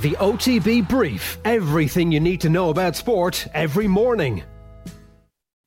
The OTB Brief. Everything you need to know about sport every morning.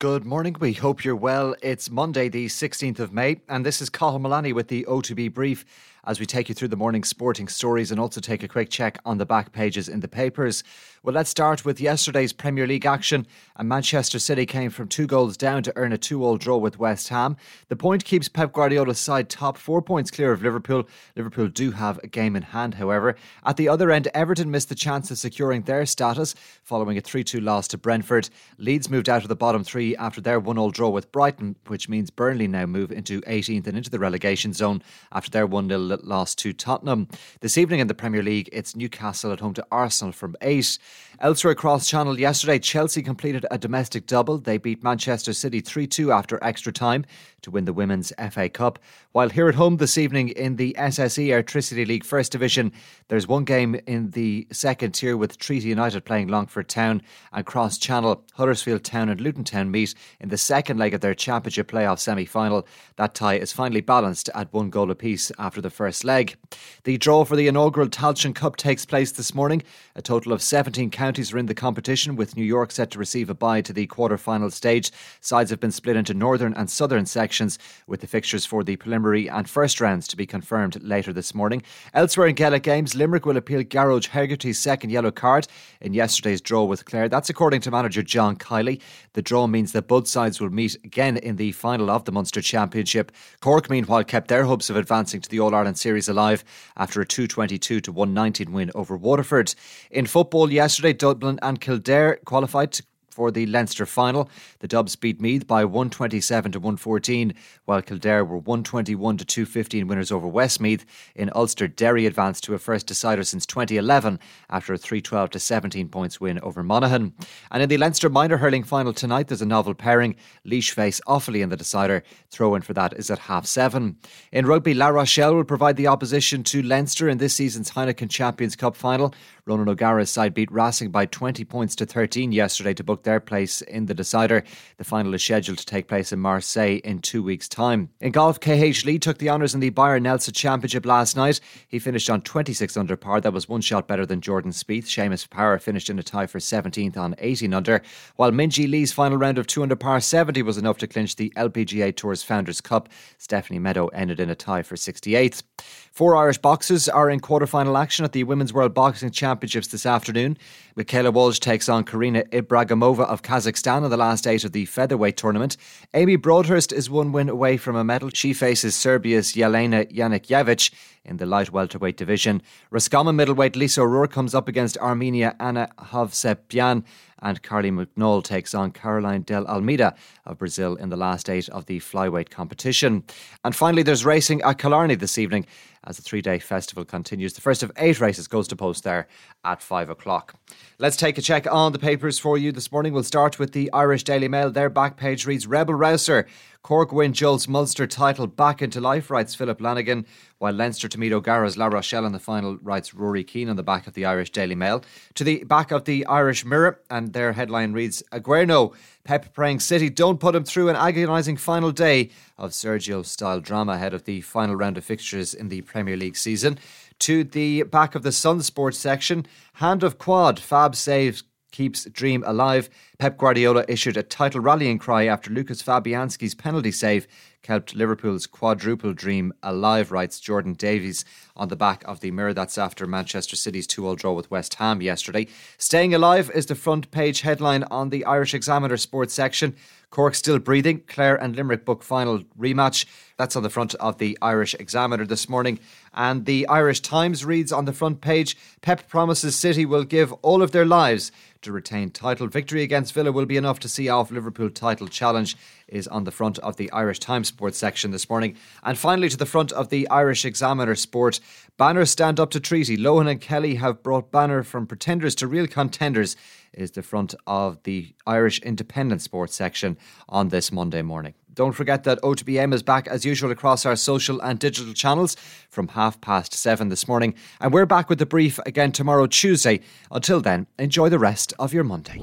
Good morning. We hope you're well. It's Monday, the 16th of May, and this is Cathal Mullaney with the OTB Brief as we take you through the morning sporting stories and also take a quick check on the back pages in the papers. Well, let's start with yesterday's Premier League action. And Manchester City came from two goals down to earn a 2 all draw with West Ham. The point keeps Pep Guardiola's side top, four points clear of Liverpool. Liverpool do have a game in hand, however. At the other end, Everton missed the chance of securing their status following a 3 2 loss to Brentford. Leeds moved out of the bottom three after their 1 all draw with Brighton, which means Burnley now move into 18th and into the relegation zone after their 1 0 loss to Tottenham. This evening in the Premier League, it's Newcastle at home to Arsenal from 8. Elsewhere across Channel yesterday, Chelsea completed a domestic double. They beat Manchester City 3 2 after extra time to win the Women's FA Cup. While here at home this evening in the SSE Electricity League First Division, there's one game in the second tier with Treaty United playing Longford Town and Cross Channel. Huddersfield Town and Luton Town meet in the second leg of their Championship playoff semi final. That tie is finally balanced at one goal apiece after the first leg. The draw for the inaugural Tailteann Cup takes place this morning. A total of 17 counties are in the competition, with New York set to receive a bye to the quarter final stage. Sides have been split into northern and southern sections, with the fixtures for the preliminary and first rounds to be confirmed later this morning. Elsewhere in Gaelic games, Limerick will appeal Gearóid Hegarty's second yellow card in yesterday's draw with Clare. That's according to manager John Kiely. The draw means that both sides will meet again in the final of the Munster Championship. Cork, meanwhile, kept their hopes of advancing to the All Ireland Series alive after a 222 to 119 win over Waterford. In football yesterday, Dublin and Kildare qualified to for the Leinster final. The Dubs beat Meath by 127 to 114, while Kildare were 121 to 215 winners over Westmeath. In Ulster, Derry advanced to a first decider since 2011 after a 312 to 17 points win over Monaghan. And in the Leinster minor hurling final tonight, there's a novel pairing. Laois face Offaly in the decider. Throw in for that is at half seven. In rugby, La Rochelle will provide the opposition to Leinster in this season's Heineken Champions Cup final. Ronan O'Gara's side beat Racing by 20 points to 13 yesterday to book their place in the decider. The final is scheduled to take place in Marseille in two weeks' time. In golf, KH Lee took the honours in the Byron Nelson Championship last night. He finished on 26 under par. That was one shot better than Jordan Spieth. Seamus Power finished in a tie for 17th on 18 under, while Minji Lee's final round of 2 under par 70 was enough to clinch the LPGA Tour's Founders Cup. Stephanie Meadow ended in a tie for 68th. Four Irish boxers are in quarter-final action at the Women's World Boxing Championships this afternoon. Michaela Walsh takes on Karina Ibragimova of Kazakhstan in the last eight of the featherweight tournament. Amy Broadhurst is one win away from a medal. She faces Serbia's Jelena Janikjevic in the light welterweight division. Roscommon middleweight Lisa O'Rourke comes up against Armenia Anna Hovsepian and Carly McNaul takes on Caroline Del Almeida of Brazil in the last eight of the flyweight competition. And finally, there's racing at Killarney this evening as the three day festival continues. The first of eight races goes to post there at five o'clock. Let's take a check on the papers for you this morning. We'll start with the Irish Daily Mail. Their back page reads Rebel Rouser. Cork win Jolt's Munster title back into life, writes Philip Lanigan, while Leinster to meet O'Gara's La Rochelle in the final, writes Rory Keane on the back of the Irish Daily Mail. To the back of the Irish Mirror, and their headline reads Aguero, Pep praying City don't put him through an agonising final day of Sergio style drama ahead of the final round of fixtures in the Premier League season. To the back of the Sun Sports section, Hand of Quad, Fab saves keeps dream alive. Pep Guardiola issued a title rallying cry after Lucas Fabianski's penalty save kept Liverpool's quadruple dream alive, writes Jordan Davies on the back of the mirror. That's after Manchester City's 2 all draw with West Ham yesterday. Staying alive is the front page headline on the Irish Examiner sports section. Cork still breathing. Clare and Limerick book final rematch. That's on the front of the Irish Examiner this morning. And the Irish Times reads on the front page Pep promises City will give all of their lives to retain title. Victory against Villa will be enough to see off Liverpool title challenge, is on the front of the Irish Times Sports section this morning. And finally, to the front of the Irish Examiner Sport. Banners stand up to treaty. Lohan and Kelly have brought Banner from pretenders to real contenders, is the front of the Irish Independent Sports section on this Monday morning. Don't forget that OTB AM is back as usual across our social and digital channels from half past seven this morning. And we're back with the brief again tomorrow, Tuesday. Until then, enjoy the rest of your Monday.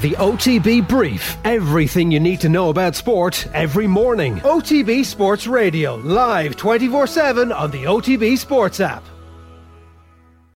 The OTB Brief. Everything you need to know about sport every morning. OTB Sports Radio, live 24 7 on the OTB Sports app.